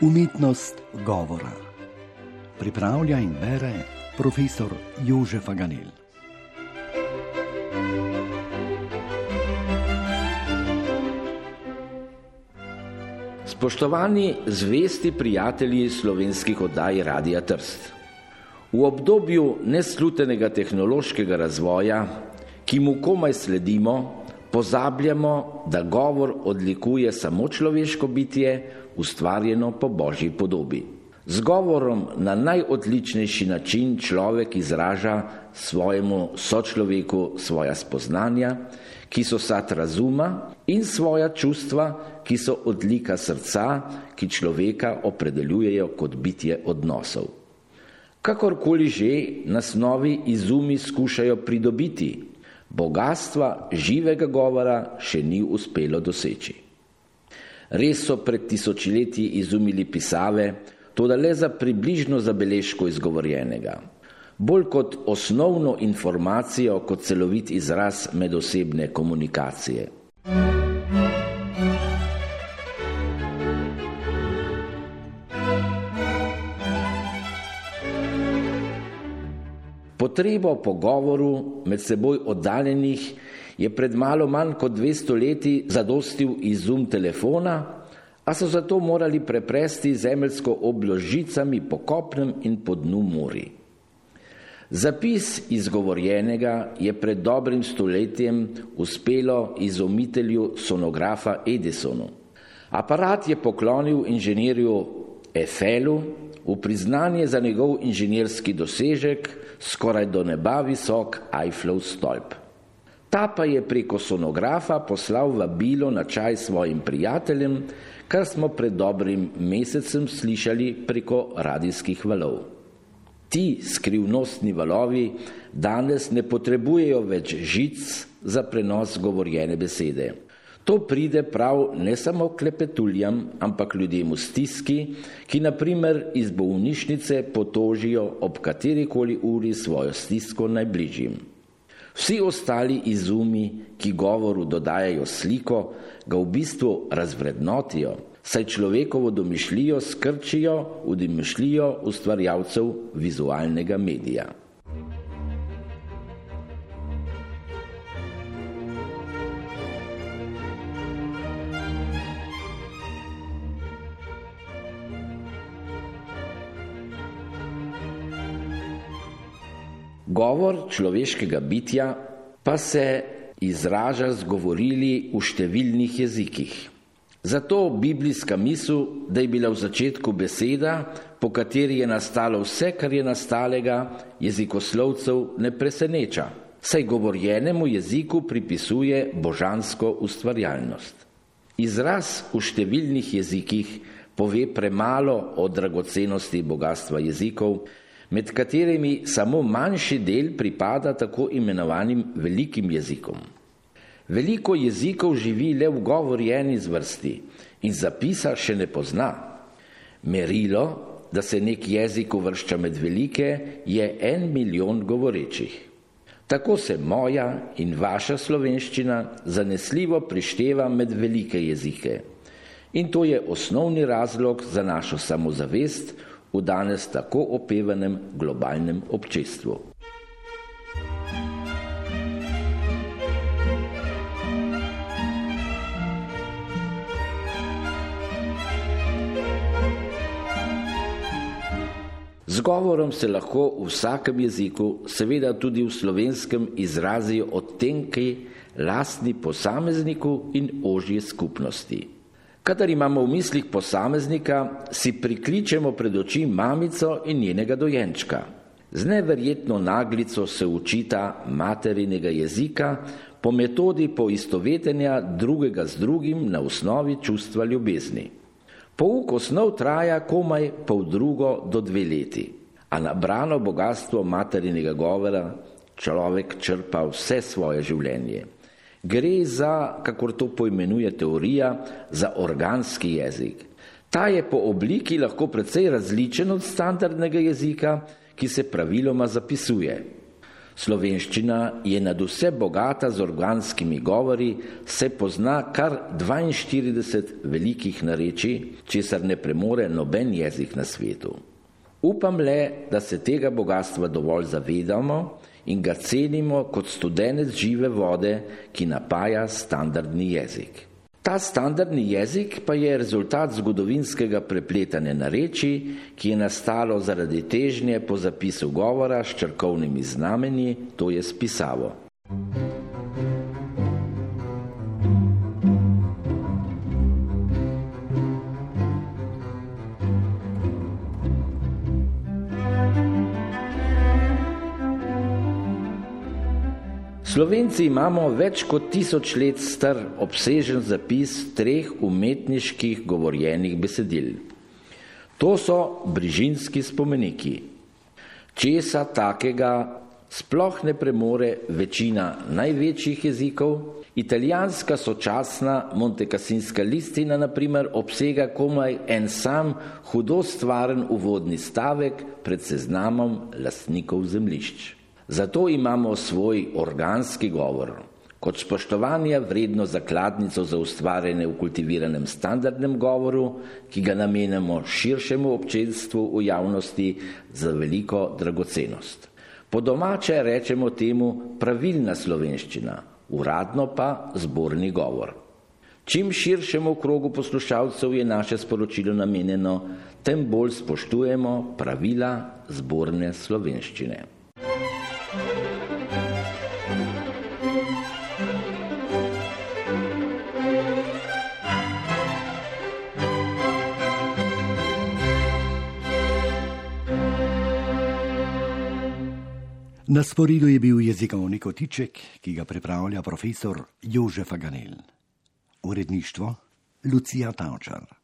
Umetnost govora. Pripravlja in bere profesor Jožef Aganel. Spoštovani zvesti prijatelji slovenskih oddaj Radia Trst. V obdobju neslutenega tehnološkega razvoja, ki mu komaj sledimo, pozabljamo, da govor odlikuje samo človeško bitje, ustvarjeno po božji podobi. Z govorom na najodličnejši način človek izraža svojemu sočloveku svoja spoznanja, ki so sad razuma, in svoja čustva, ki so odlika srca, ki človeka opredeljujejo kot bitje odnosov. Kakorkoli že nas novi izumi skušajo pridobiti, bogatstva živega govora še ni uspelo doseči. Res so pred tisočletji izumili pisave, to da le za približno zabeležko izgovorjenega, bolj kot osnovno informacijo, kot celovit izraz medosebne komunikacije. Potrebo po govoru med seboj oddaljenih je pred malo manj kot 200 leti zadostil izum telefona, a so zato morali prepresti zemeljsko obložicami po kopnem in po dnu mori. Zapis izgovorjenega je pred dobrim stoletjem uspelo izumitelju sonografa Edisonu. Aparat je poklonil inženirju Eiffelu v priznanje za njegov inženirski dosežek, skoraj do neba visok Eiffelov stolp. Ta pa je preko sonografa poslal vabilo na čaj svojim prijateljem, kar smo pred dobrim mesecem slišali preko radijskih valov. Ti skrivnostni valovi danes ne potrebujejo več žic za prenos govorjene besede. To pride prav ne samo klepetuljam, ampak ljudem v stiski, ki naprimer iz bolnišnice potožijo ob katerikoli uri svojo stisko najbližjim. Vsi ostali izumi, ki govoru dodajajo sliko, ga v bistvu razvrednotijo, saj človekovo domišljijo skrčijo v domišljijo ustvarjalcev vizualnega medija. Govor človeškega bitja pa se izraža z govorili v številnih jezikih. Zato biblijska misel, da je bila v začetku beseda, po kateri je nastalo vse, kar je nastalega, jezikoslovcev ne preseneča, saj govorjenemu jeziku pripisuje božansko ustvarjalnost. Izraz v številnih jezikih pove premalo o dragocenosti bogatstva jezikov, med katerimi samo manjši del pripada tako imenovanim velikim jezikom. Veliko jezikov živi le v govorjeni zvrsti in zapisa še ne pozna. Merilo, da se nek jezik uvršča med velike, je en milijon govorečih. Tako se moja in vaša slovenščina zanesljivo prišteva med velike jezike. In to je osnovni razlog za našo samozavest, v danes tako opevanem globalnem občestvu. Z govorom se lahko v vsakem jeziku, seveda tudi v slovenskem, izrazijo odtenki lastni posamezniku in ožje skupnosti. Kadar imamo v mislih posameznika, si prikličemo pred oči mamico in njenega dojenčka. Z neverjetno naglico se učita materinega jezika po metodi poistovetenja drugega z drugim na osnovi čustva ljubezni. Pouk osnov traja komaj pol drugo do dve leti, a nabrano bogatstvo materinega govora človek črpa vse svoje življenje. Gre za, kako to poimenuje teorija, za organski jezik. Ta je po obliki lahko precej različen od standardnega jezika, ki se praviloma zapisuje. Slovenščina je nad vse bogata z organskimi govori, se pozna kar 42 velikih narečij, česar ne premore noben jezik na svetu. Upam le, da se tega bogatstva dovolj zavedamo in ga cenimo kot studenec žive vode, ki napaja standardni jezik. Ta standardni jezik pa je rezultat zgodovinskega prepletanja nareči, ki je nastalo zaradi težnje po zapisu govora s črkovnimi znamenji, to je spisavo. Slovenci imamo več kot tisoč let star obsežen zapis treh umetniških govorjenih besedil. To so brižinski spomeniki. Česa takega sploh ne premore večina največjih jezikov, italijanska sočasna Montecasinska listina naprimer obsega komaj en sam hudo stvaren uvodni stavek pred seznamom lastnikov zemlišč. Zato imamo svoj organski govor, kot spoštovanje vredno zakladnico za ustvarjanje v kultiviranem standardnem govoru, ki ga namenjamo širšemu občinstvu v javnosti za veliko dragocenost. Po domače rečemo temu pravilna slovenščina, uradno pa zborni govor. Čim širšemu krogu poslušalcev je naše sporočilo namenjeno, tem bolj spoštujemo pravila zborne slovenščine. Na sporidu je bil jezikovni kotiček, ki ga pripravlja profesor Jožef Aganel. Uredništvo Lucija Tavčar.